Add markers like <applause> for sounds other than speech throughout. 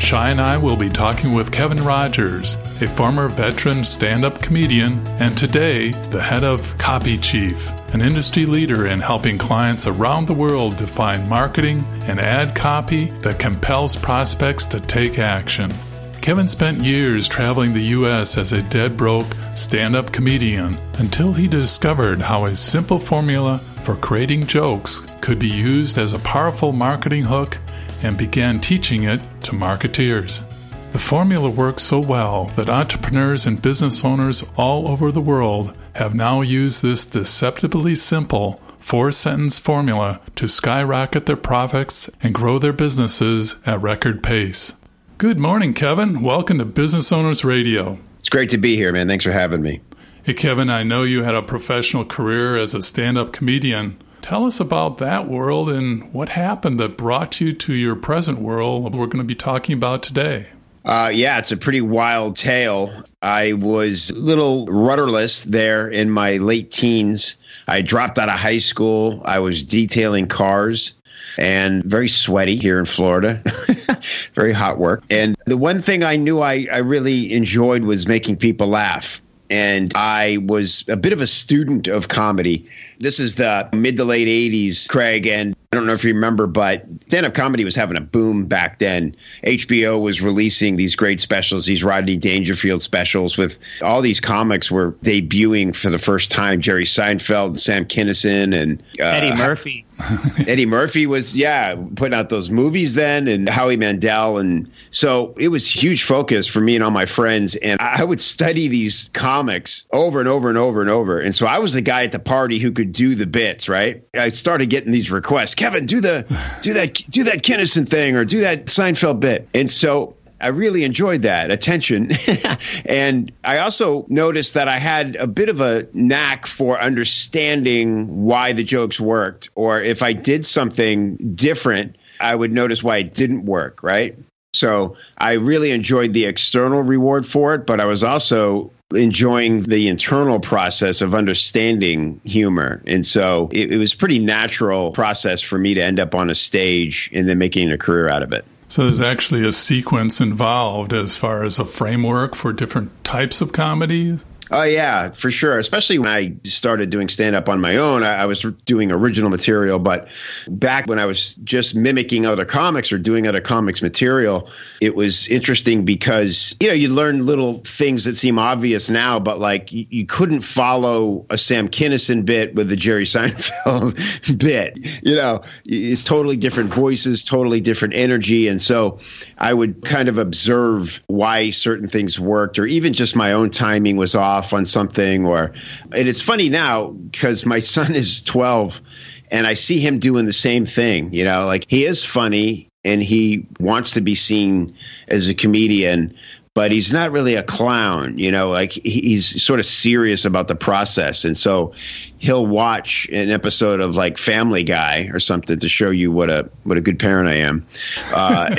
Shai and I will be talking with Kevin Rogers, a former veteran stand up comedian, and today the head of Copy Chief, an industry leader in helping clients around the world define marketing and ad copy that compels prospects to take action. Kevin spent years traveling the U.S. as a dead broke stand up comedian until he discovered how a simple formula for creating jokes could be used as a powerful marketing hook and began teaching it to marketeers. The formula works so well that entrepreneurs and business owners all over the world have now used this deceptively simple four sentence formula to skyrocket their profits and grow their businesses at record pace. Good morning, Kevin. Welcome to Business Owners Radio. It's great to be here, man. Thanks for having me. Hey, Kevin, I know you had a professional career as a stand up comedian. Tell us about that world and what happened that brought you to your present world we're going to be talking about today. Uh, yeah, it's a pretty wild tale. I was a little rudderless there in my late teens. I dropped out of high school. I was detailing cars and very sweaty here in Florida. <laughs> very hot work. And the one thing I knew I, I really enjoyed was making people laugh. And I was a bit of a student of comedy. This is the mid to late 80s, Craig, and I don't know if you remember, but stand up comedy was having a boom back then. HBO was releasing these great specials, these Rodney Dangerfield specials with all these comics were debuting for the first time. Jerry Seinfeld, Sam Kinison, and uh, Eddie Murphy. <laughs> Eddie Murphy was, yeah, putting out those movies then, and Howie Mandel. And so it was huge focus for me and all my friends. And I would study these comics over and over and over and over. And so I was the guy at the party who could do the bits, right? I started getting these requests. Kevin, do the do that do that Kinison thing or do that Seinfeld bit. And so I really enjoyed that attention. <laughs> and I also noticed that I had a bit of a knack for understanding why the jokes worked, or if I did something different, I would notice why it didn't work, right? So I really enjoyed the external reward for it, but I was also enjoying the internal process of understanding humor. And so it, it was pretty natural process for me to end up on a stage and then making a career out of it. So there's actually a sequence involved as far as a framework for different types of comedy. Oh yeah, for sure. Especially when I started doing stand up on my own, I, I, was doing original material. But back when I was just mimicking other comics or doing other comics material, it was interesting because you know you learn little things that seem obvious now, but like you, you couldn't follow a Sam Kinison bit with the Jerry Seinfeld <laughs> bit. You know, it's totally different voices, totally different energy, and so I would kind of observe why certain things worked, or even just my own timing was off off on something or and it's funny now because my son is 12 and I see him doing the same thing, you know, like he is funny and he wants to be seen as a comedian, but he's not really a clown, you know, like he's sort of serious about the process. And so he'll watch an episode of like Family Guy or something to show you what a what a good parent I am. Uh,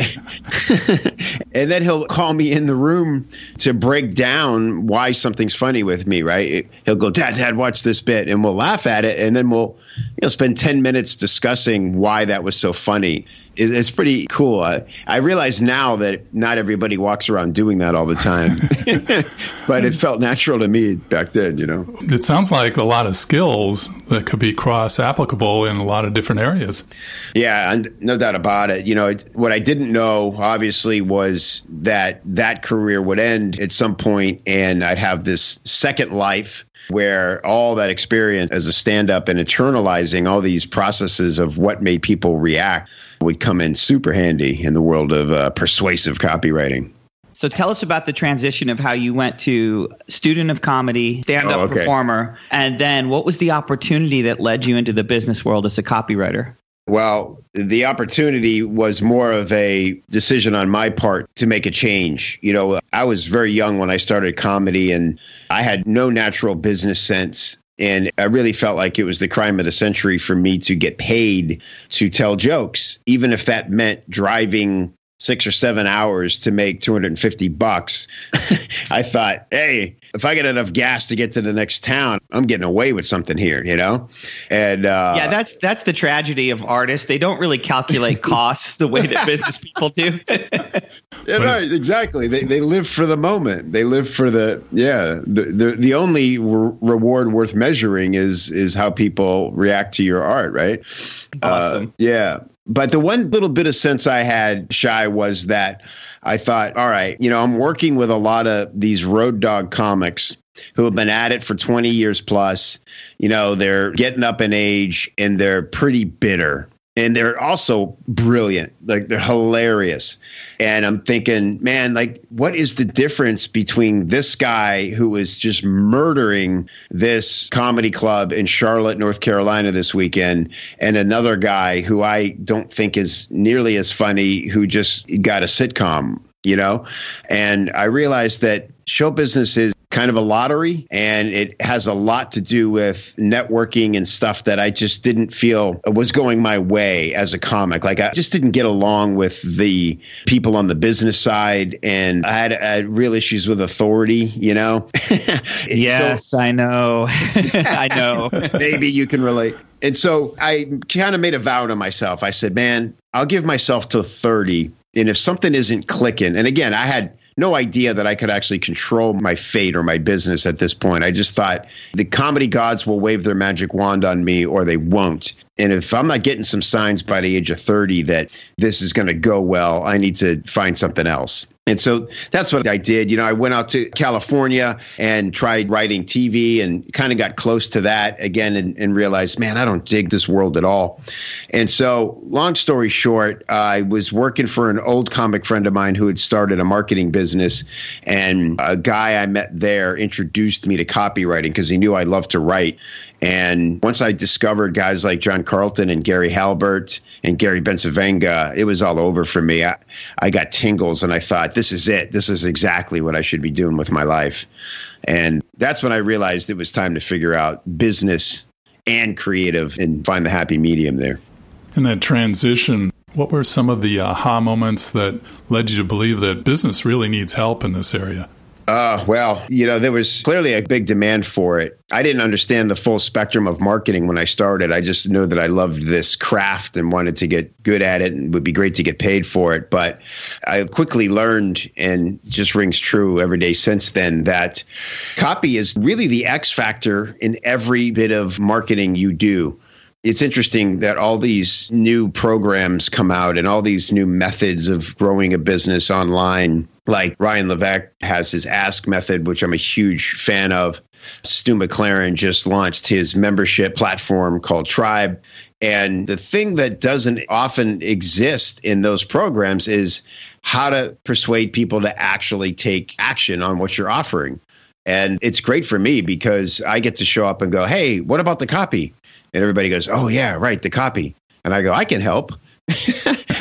<laughs> and then he'll call me in the room to break down why something's funny with me, right? He'll go, "Dad, dad, watch this bit." And we'll laugh at it and then we'll you know spend 10 minutes discussing why that was so funny it's pretty cool. I, I realize now that not everybody walks around doing that all the time, <laughs> but it felt natural to me back then, you know. It sounds like a lot of skills that could be cross applicable in a lot of different areas. Yeah, and no doubt about it. You know, what I didn't know, obviously, was that that career would end at some point and I'd have this second life where all that experience as a stand up and internalizing all these processes of what made people react would come in super handy in the world of uh, persuasive copywriting. So tell us about the transition of how you went to student of comedy, stand up oh, okay. performer, and then what was the opportunity that led you into the business world as a copywriter? Well, the opportunity was more of a decision on my part to make a change. You know, I was very young when I started comedy and I had no natural business sense. And I really felt like it was the crime of the century for me to get paid to tell jokes, even if that meant driving six or seven hours to make 250 bucks. <laughs> I thought, hey, if I get enough gas to get to the next town, I'm getting away with something here, you know? And uh, yeah, that's that's the tragedy of artists. They don't really calculate <laughs> costs the way that business people do. <laughs> yeah, right, exactly. They they live for the moment. They live for the yeah. The the, the only re- reward worth measuring is is how people react to your art, right? Awesome. Uh, yeah. But the one little bit of sense I had, Shai, was that I thought, all right, you know, I'm working with a lot of these road dog comics who have been at it for 20 years plus. You know, they're getting up in age and they're pretty bitter and they're also brilliant. Like they're hilarious. And i'm thinking man like what is the difference between this guy who is just murdering this comedy club in charlotte north carolina this weekend and another guy who i don't think is nearly as funny who just got a sitcom you know? And i realized that show business is kind of a lottery and it has a lot to do with networking and stuff that I just didn't feel was going my way as a comic. Like I just didn't get along with the people on the business side and I had, I had real issues with authority, you know? <laughs> yes, so, I know. <laughs> I know. <laughs> Maybe you can relate. And so I kind of made a vow to myself. I said, man, I'll give myself to 30 and if something isn't clicking, and again, I had no idea that I could actually control my fate or my business at this point. I just thought the comedy gods will wave their magic wand on me or they won't. And if I'm not getting some signs by the age of 30 that this is going to go well, I need to find something else. And so that's what I did. You know, I went out to California and tried writing TV and kind of got close to that again and, and, realized, man, I don't dig this world at all. And so, long story short, I was working for an old comic friend of mine who had started a marketing business. And a guy I met there introduced me to copywriting because he knew I loved to write. And once I discovered guys like John Carlton and Gary Halbert and Gary Bencivenga, it was all over for me. I, I got tingles and I thought, this is it. This is exactly what I should be doing with my life. And that's when I realized it was time to figure out business and creative and find the happy medium there. In that transition, what were some of the aha moments that led you to believe that business really needs help in this area? Uh, well, you know, there was clearly a big demand for it. I didn't understand the full spectrum of marketing when I started. I just knew that I loved this craft and wanted to get good at it and would be great to get paid for it. But I quickly learned, and just rings true every day since then, that copy is really the X factor in every bit of marketing you do it's interesting that all these new programs come out and all these new methods of growing a business online. Like Ryan Levesque has his Ask method, which I'm a huge fan of. Stu McLaren just launched his membership platform called Tribe. And the thing that doesn't often exist in those programs is how to persuade people to actually take action on what you're offering. And it's great for me because I get to show up and go, hey, what about the copy? And everybody goes, oh, yeah, right, the copy. And I go, I can help. <laughs>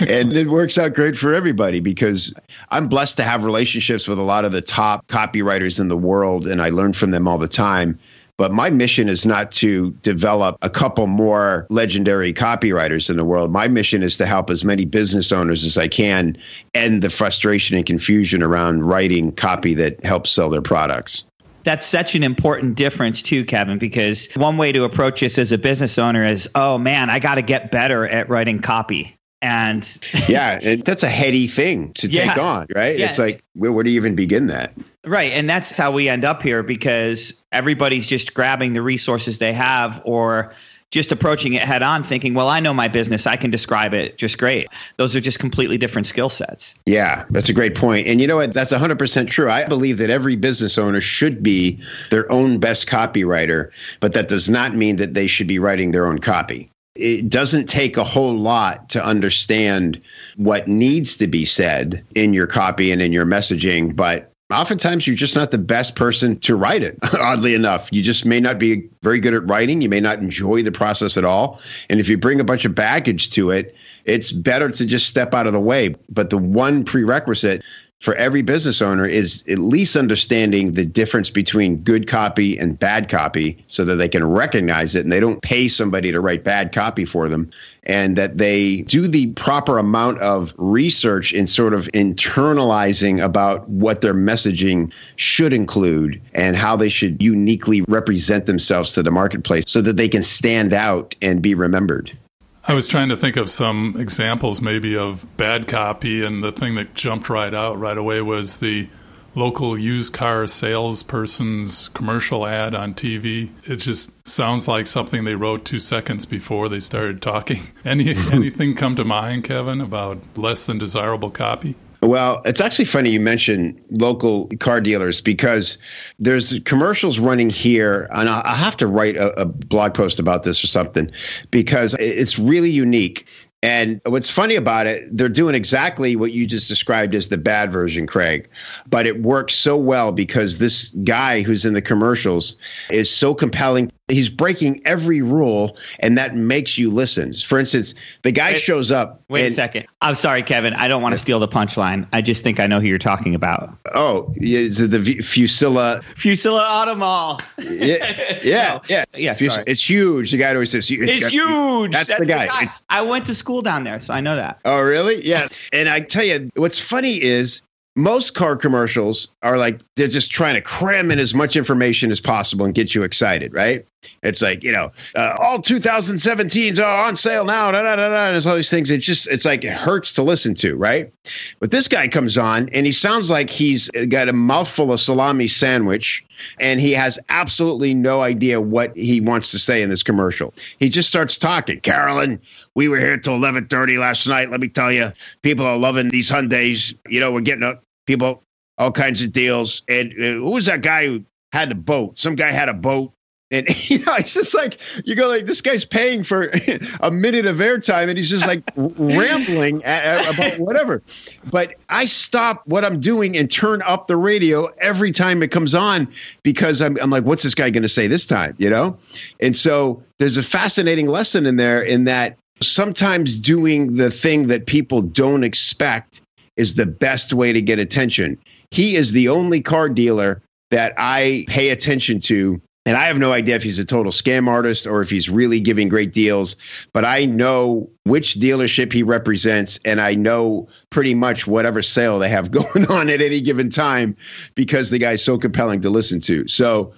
and it works out great for everybody because I'm blessed to have relationships with a lot of the top copywriters in the world, and I learn from them all the time. But my mission is not to develop a couple more legendary copywriters in the world. My mission is to help as many business owners as I can end the frustration and confusion around writing copy that helps sell their products that's such an important difference too, Kevin, because one way to approach this as a business owner is, oh man, I got to get better at writing copy. And <laughs> yeah, and that's a heady thing to yeah, take on, right? Yeah. It's like, where, where do you even begin that? Right. And that's how we end up here because everybody's just grabbing the resources they have or just approaching it head on, thinking, well, I know my business. I can describe it just great. Those are just completely different skill sets. Yeah, that's a great point. And you know what? That's 100% true. I believe that every business owner should be their own best copywriter, but that does not mean that they should be writing their own copy it doesn't take a whole lot to understand what needs to be said in your copy and in your messaging, but oftentimes you're just not the best person to write it, <laughs> oddly enough. You just may not be very good at writing. You may not enjoy the process at all. And if you bring a bunch of baggage to it, it's better to just step out of the way. But the one prerequisite for every business owner is at least understanding the difference between good copy and bad copy so that they can recognize it and they don't pay somebody to write bad copy for them and that they do the proper amount of research in sort of internalizing about what their messaging should include and how they should uniquely represent themselves to the marketplace so that they can stand out and be remembered. I was trying to think of some examples maybe of bad copy, and the thing that jumped right out right away was the local used car salesperson's commercial ad on TV. It just sounds like something they wrote two seconds before they started talking. <laughs> Any <laughs> anything come to mind, Kevin, about less than desirable copy? Well, it's actually funny you mention local car dealers because there's commercials running here, and I'll have to write a, a blog post about this or something because it's really unique. And what's funny about it, they're doing exactly what you just described as the bad version, Craig. But it works so well because this guy who's in the commercials is so compelling. He's breaking every rule, and that makes you listen. For instance, the guy wait, shows up. Wait and, a second. I'm sorry, Kevin. I don't want to steal the punchline. I just think I know who you're talking about. Oh, is it the fusilla fusilla Automall. yeah, <laughs> yeah, no. yeah. yeah Fus- it's huge. The guy always says, "It's, it's huge." That's, that's the guy. The guy. I went to school down there, so I know that. Oh, really? Yeah. And I tell you, what's funny is most car commercials are like they're just trying to cram in as much information as possible and get you excited, right? It's like you know, uh, all 2017s are on sale now. Da, da, da, da, and there's all these things. It's just it's like it hurts to listen to, right? But this guy comes on and he sounds like he's got a mouthful of salami sandwich, and he has absolutely no idea what he wants to say in this commercial. He just starts talking. Carolyn, we were here till 11:30 last night. Let me tell you, people are loving these Hyundai's. You know, we're getting a, people all kinds of deals. And uh, who was that guy who had a boat? Some guy had a boat. And <laughs> you know, it's just like you go like this guy's paying for <laughs> a minute of airtime, and he's just like <laughs> rambling at, at, about whatever. But I stop what I'm doing and turn up the radio every time it comes on because I'm, I'm like, what's this guy going to say this time? You know, and so there's a fascinating lesson in there in that sometimes doing the thing that people don't expect is the best way to get attention. He is the only car dealer that I pay attention to. And I have no idea if he's a total scam artist or if he's really giving great deals, but I know which dealership he represents and I know pretty much whatever sale they have <laughs> going on at any given time because the guy's so compelling to listen to. So,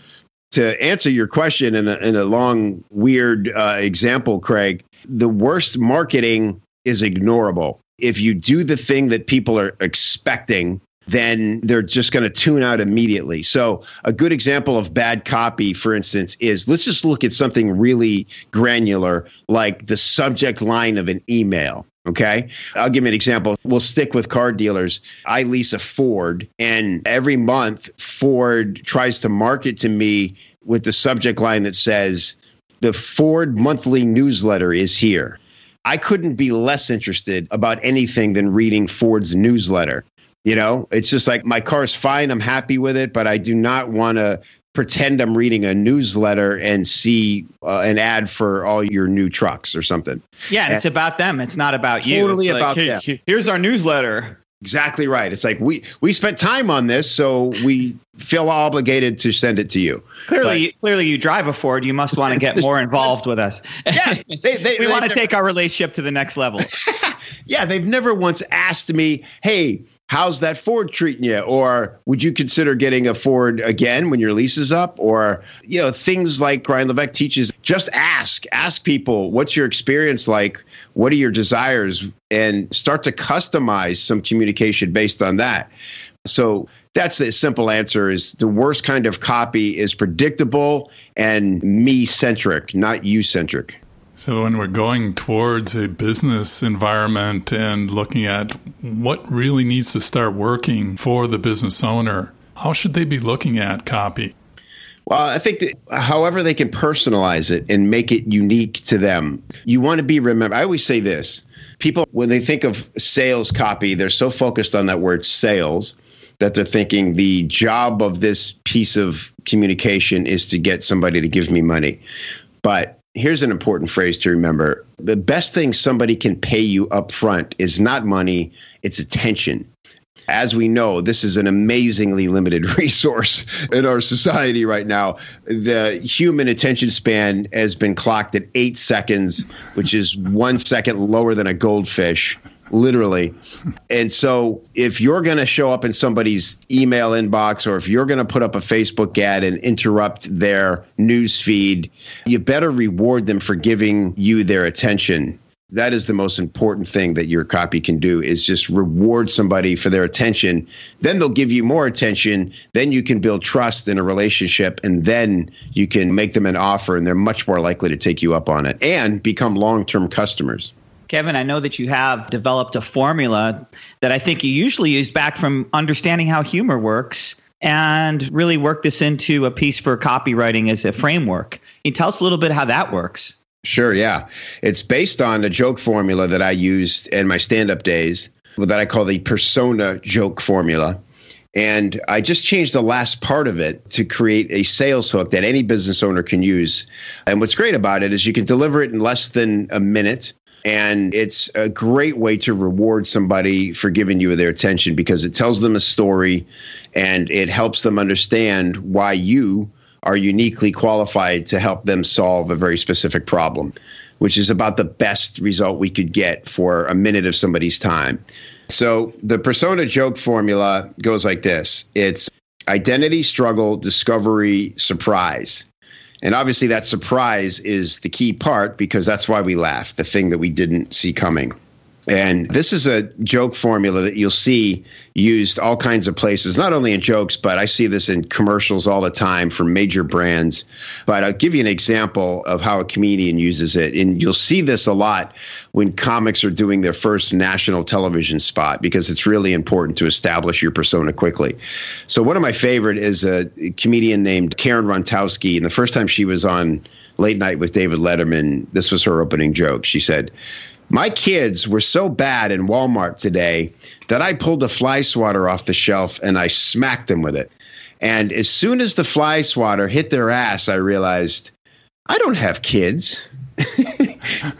to answer your question in a, in a long, weird uh, example, Craig, the worst marketing is ignorable. If you do the thing that people are expecting, then they're just going to tune out immediately. So, a good example of bad copy, for instance, is let's just look at something really granular like the subject line of an email. Okay. I'll give you an example. We'll stick with car dealers. I lease a Ford, and every month, Ford tries to market to me with the subject line that says, the Ford monthly newsletter is here. I couldn't be less interested about anything than reading Ford's newsletter. You know, it's just like my car's fine. I'm happy with it, but I do not want to pretend I'm reading a newsletter and see uh, an ad for all your new trucks or something. Yeah, and it's about them. It's not about you. Totally about like, them. Here's our newsletter. Exactly right. It's like we we spent time on this, so we feel obligated to send it to you. Clearly, but, clearly, you drive a Ford. You must want to get <laughs> more involved with us. Yeah, they, <laughs> they, we want to take our relationship to the next level. <laughs> yeah, they've never once asked me, "Hey, how's that Ford treating you? Or would you consider getting a Ford again when your lease is up? Or, you know, things like Ryan Levesque teaches, just ask, ask people, what's your experience like? What are your desires? And start to customize some communication based on that. So that's the simple answer is the worst kind of copy is predictable and me centric, not you centric. So, when we're going towards a business environment and looking at what really needs to start working for the business owner, how should they be looking at copy? Well, I think that however they can personalize it and make it unique to them. You want to be remembered. I always say this people, when they think of sales copy, they're so focused on that word sales that they're thinking the job of this piece of communication is to get somebody to give me money. But here's an important phrase to remember the best thing somebody can pay you up front is not money, it's attention. As we know, this is an amazingly limited <laughs> resource in our society right now. The human attention span has been clocked at eight seconds, which is one second lower than a goldfish literally. And so if you're going to show up in somebody's email inbox or if you're going to put up a Facebook ad and interrupt their news feed, you better reward them for giving you their attention. That is the most important thing that your copy can do is just reward somebody for their attention. Then they'll give you more attention. Then you can build trust in a relationship and then you can make them an offer and they're much more likely to take you up on it and become long-term customers. Kevin, I know that you have developed a formula that I think you usually use back from understanding how humor works and really work this into a piece for copywriting as a framework. Can you tell us a little bit how that works? Sure, yeah. It's based on a joke formula that I used in my stand up days that I call the persona joke formula. And I just changed the last part of it to create a sales hook that any business owner can use. And what's great about it is you can deliver it in less than a minute. And it's a great way to reward somebody for giving you their attention because it tells them a story and it helps them understand why you are uniquely qualified to help them solve a very specific problem, which is about the best result we could get for a minute of somebody's time. So the persona joke formula goes like this it's identity, struggle, discovery, surprise. And obviously, that surprise is the key part because that's why we laugh, the thing that we didn't see coming. And this is a joke formula that you'll see used all kinds of places, not only in jokes, but I see this in commercials all the time for major brands. But I'll give you an example of how a comedian uses it. And you'll see this a lot when comics are doing their first national television spot because it's really important to establish your persona quickly. So, one of my favorite is a comedian named Karen Rontowski. And the first time she was on Late Night with David Letterman, this was her opening joke. She said, my kids were so bad in Walmart today that I pulled a fly swatter off the shelf and I smacked them with it. And as soon as the fly swatter hit their ass, I realized I don't have kids. <laughs>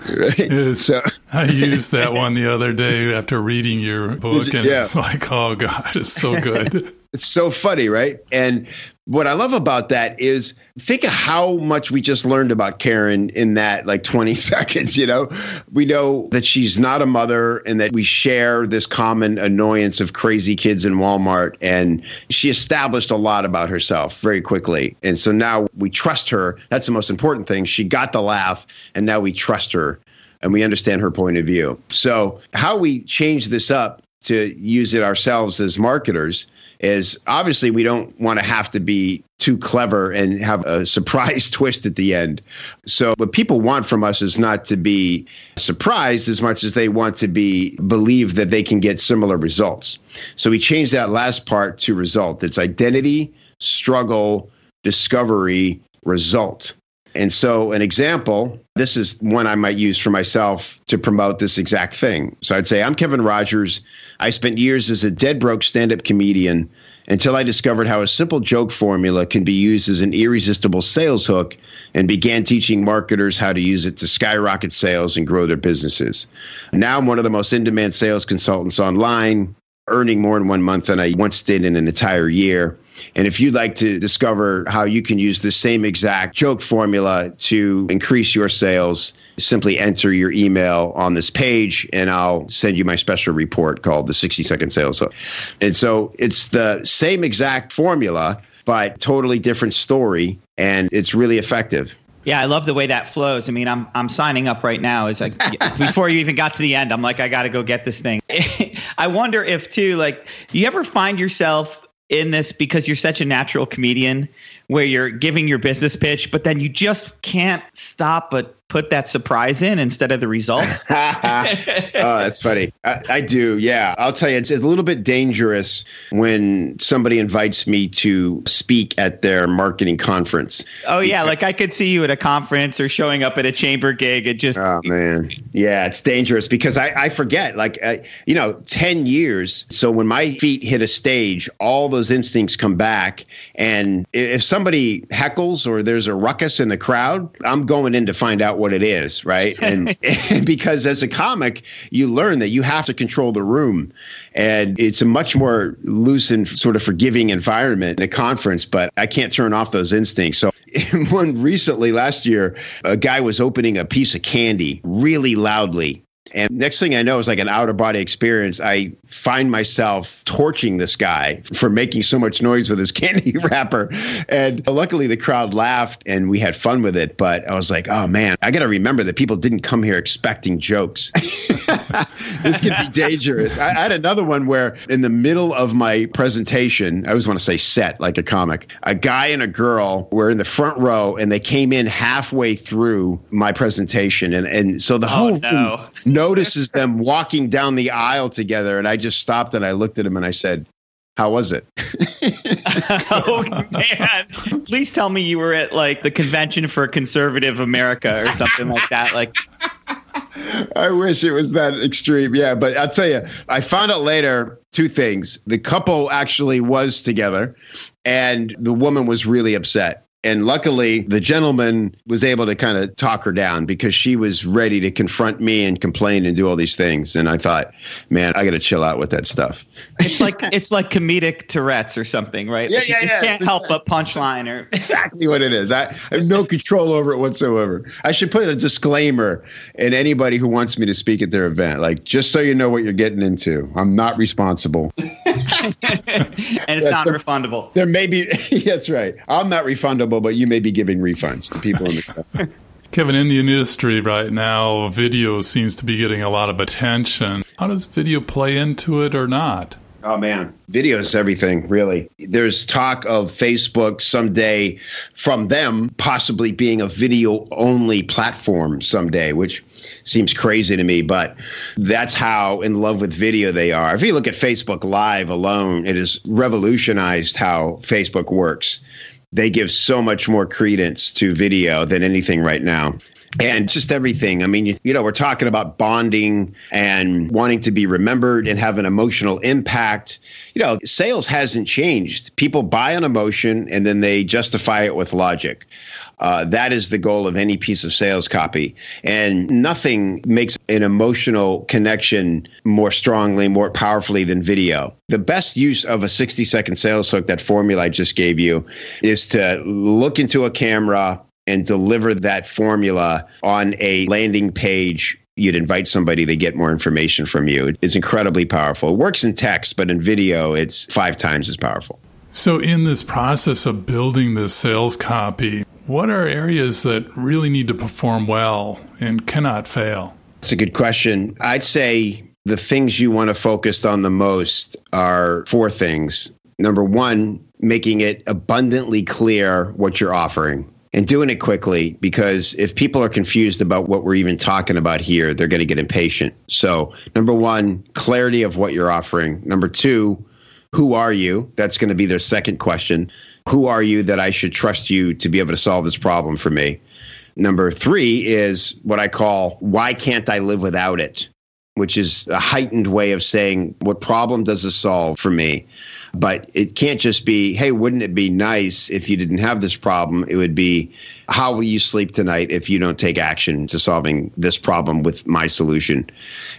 right? so, I used that one the other day after reading your book, <laughs> and yeah. it's like, oh God, it's so good. <laughs> it's so funny, right? And what I love about that is think of how much we just learned about Karen in that like 20 <laughs> seconds, you know? We know that she's not a mother and that we share this common annoyance of crazy kids in Walmart. And she established a lot about herself very quickly. And so now we trust her. That's the most important thing. She got the laugh, and now we trust her and we understand her point of view. So, how we change this up to use it ourselves as marketers is obviously we don't want to have to be too clever and have a <laughs> surprise twist at the end. So what people want from us is not to be surprised as much as they want to be believe that they can get similar results. So we changed that last part to result. It's identity, struggle, discovery, result. And so, an example this is one I might use for myself to promote this exact thing. So, I'd say, I'm Kevin Rogers. I spent years as a dead broke stand up comedian until I discovered how a simple joke formula can be used as an irresistible sales hook and began teaching marketers how to use it to skyrocket sales and grow their businesses. Now, I'm one of the most in demand sales consultants online, earning more in one month than I once did in an entire year. And if you'd like to discover how you can use the same exact joke formula to increase your sales, simply enter your email on this page and I'll send you my special report called the 60 second sales hook. And so it's the same exact formula, but totally different story. And it's really effective. Yeah, I love the way that flows. I mean, I'm I'm signing up right now. Is like <laughs> before you even got to the end, I'm like, I got to go get this thing. <laughs> I wonder if too, like, you ever find yourself in this because you're such a natural comedian where you're giving your business pitch, but then you just can't stop but put that surprise in instead of the result? <laughs> oh, that's funny. I, I, do. Yeah. I'll tell you, it's a little bit dangerous when somebody invites me to speak at their marketing conference. Oh, yeah. Like I could see you at a conference or showing up at a chamber gig. It just. Oh, man. Yeah. It's dangerous because I, I forget, like, uh, you know, 10 years. So when my feet hit a stage, all those instincts come back. And if somebody heckles or there's a ruckus in the crowd, I'm going in to find out what it is, right? And, <laughs> <laughs> because as a comic, you learn that you have to control the room. And it's a much more loose and sort of forgiving environment in a conference, but I can't turn off those instincts. So <laughs> one recently last year, a guy was opening a piece of candy really loudly and next thing I know is like an out of body experience. I find myself torching this guy for making so much noise with his <laughs> candy wrapper. And luckily the crowd laughed and we had fun with it. But I was like, oh man, I got to remember that people didn't come here expecting jokes. <laughs> this could be dangerous. I, I, had another one where in the middle of my presentation, I always want to say set like a comic, a guy and a girl were in the front row and they came in halfway through my presentation. And, and so the oh, whole no. no notices them walking down the aisle together, and I just stopped and I looked at him and I said, "How was it?" <laughs> oh man! Please tell me you were at like the convention for conservative America or something like that. Like, I wish it was that extreme. Yeah, but I'll tell you, I found out later two things. The couple actually was together, and the woman was really upset. And luckily, the gentleman was able to kind of talk her down because she was ready to confront me and complain and do all these things. And I thought, man, I got to chill out with that stuff. It's like <laughs> it's like comedic Tourette's or something, right? Yeah, like yeah, you yeah. Can't help but punchline or <laughs> exactly what it is. I, I have no control over it whatsoever. I should put a disclaimer in anybody who wants me to speak at their event, like just so you know what you're getting into. I'm not responsible. <laughs> and it's yes, not there, refundable. There may be. that's right. I'm not refundable, but you may be giving refunds to people in the. <laughs> Kevin, in the industry right now, video seems to be getting a lot of attention. How does video play into it or not? Oh man, video is everything, really. There's talk of Facebook someday from them possibly being a video only platform someday, which seems crazy to me, but that's how in love with video they are. If you look at Facebook Live alone, it has revolutionized how Facebook works. They give so much more credence to video than anything right now and just everything. I mean, you, know, we're talking about bonding and wanting to be remembered and have an emotional impact. You know, sales hasn't changed. People buy an emotion and then they justify it with logic. Uh, that is the goal of any piece of sales copy. And nothing makes an emotional connection more strongly, more powerfully than video. The best use of a 60 second sales hook, that formula I just gave you, is to look into a camera and deliver that formula on a landing page you'd invite somebody to get more information from you. It's incredibly powerful. It works in text, but in video, it's five times as powerful. So, in this process of building this sales copy, what are areas that really need to perform well and cannot fail? That's a good question. I'd say the things you want to focus on the most are four things. Number one, making it abundantly clear what you're offering and doing it quickly because if people are confused about what we're even talking about here, they're going to get impatient. So, number one, clarity of what you're offering. Number two, who are you? That's going to be their second question. Who are you that I should trust you to be able to solve this problem for me? Number three is what I call, why can't I live without it? Which is a heightened way of saying, what problem does this solve for me? But it can't just be, hey, wouldn't it be nice if you didn't have this problem? It would be, how will you sleep tonight if you don't take action to solving this problem with my solution?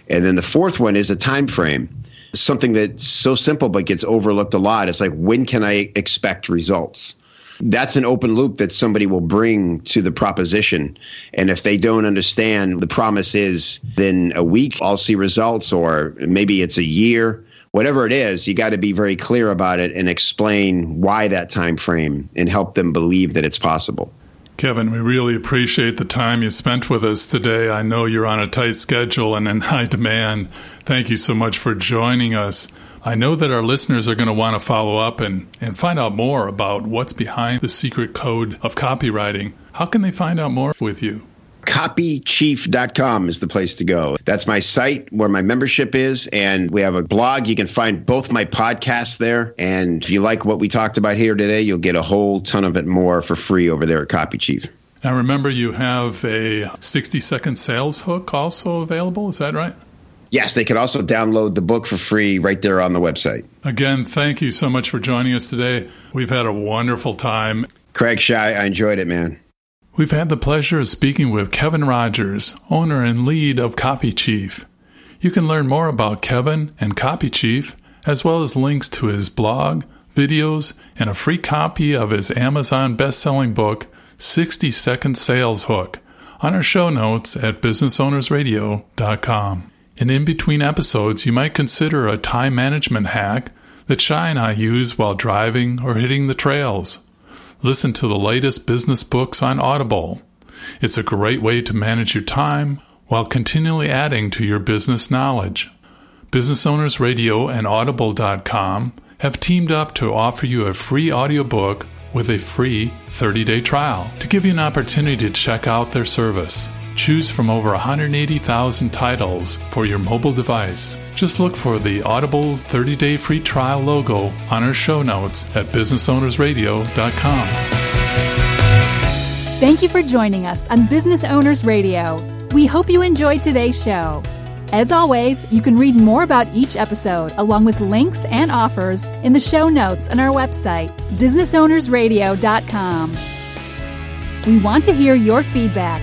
And then the fourth one is a time frame. Something that's so simple but gets overlooked a lot. It's like, when can I expect results? that's an open loop that somebody will bring to the proposition. And if they don't understand the promise is, then a week I'll see results, or maybe it's a year whatever it is, you got to be very clear about it and explain why that time frame and help them believe that it's possible. Kevin, we really appreciate the time you spent with us today. I know you're on a tight schedule and in <laughs> high demand. Thank you so much for joining us. I know that our listeners are going to want to follow up and, and find out more about what's behind the secret code of copywriting. How can they find out more with you? copychief.com is the place to go. That's my site where my membership is. And we have a blog. You can find both my podcasts there. And if you like what we talked about here today, you'll get a whole ton of it more for free over there at Copy Chief. Now, remember, you have a 60 second sales hook also available. Is that right? Yes, they can also download the book for free right there on the website. Again, thank you so much for joining us today. We've had a wonderful time. Craig Shai, I enjoyed it, man. We've had the pleasure of speaking with Kevin Rogers, owner and lead of Copy Chief. You can learn more about Kevin and Copy Chief, as well as links to his blog, videos, and a free copy of his Amazon best-selling book, 60 Second Sales Hook, on our show notes at businessownersradio.com. And in between episodes, you might consider a time management hack that Shai and I use while driving or hitting the trails. Listen to the latest business books on Audible. It's a great way to manage your time while continually adding to your business knowledge. Business Owners Radio and Audible.com have teamed up to offer you a free audiobook with a free 30 day trial to give you an opportunity to check out their service. Choose from over 180,000 titles for your mobile device. Just look for the Audible 30 day free trial logo on our show notes at businessownersradio.com. Thank you for joining us on Business Owners Radio. We hope you enjoyed today's show. As always, you can read more about each episode along with links and offers in the show notes on our website, businessownersradio.com. We want to hear your feedback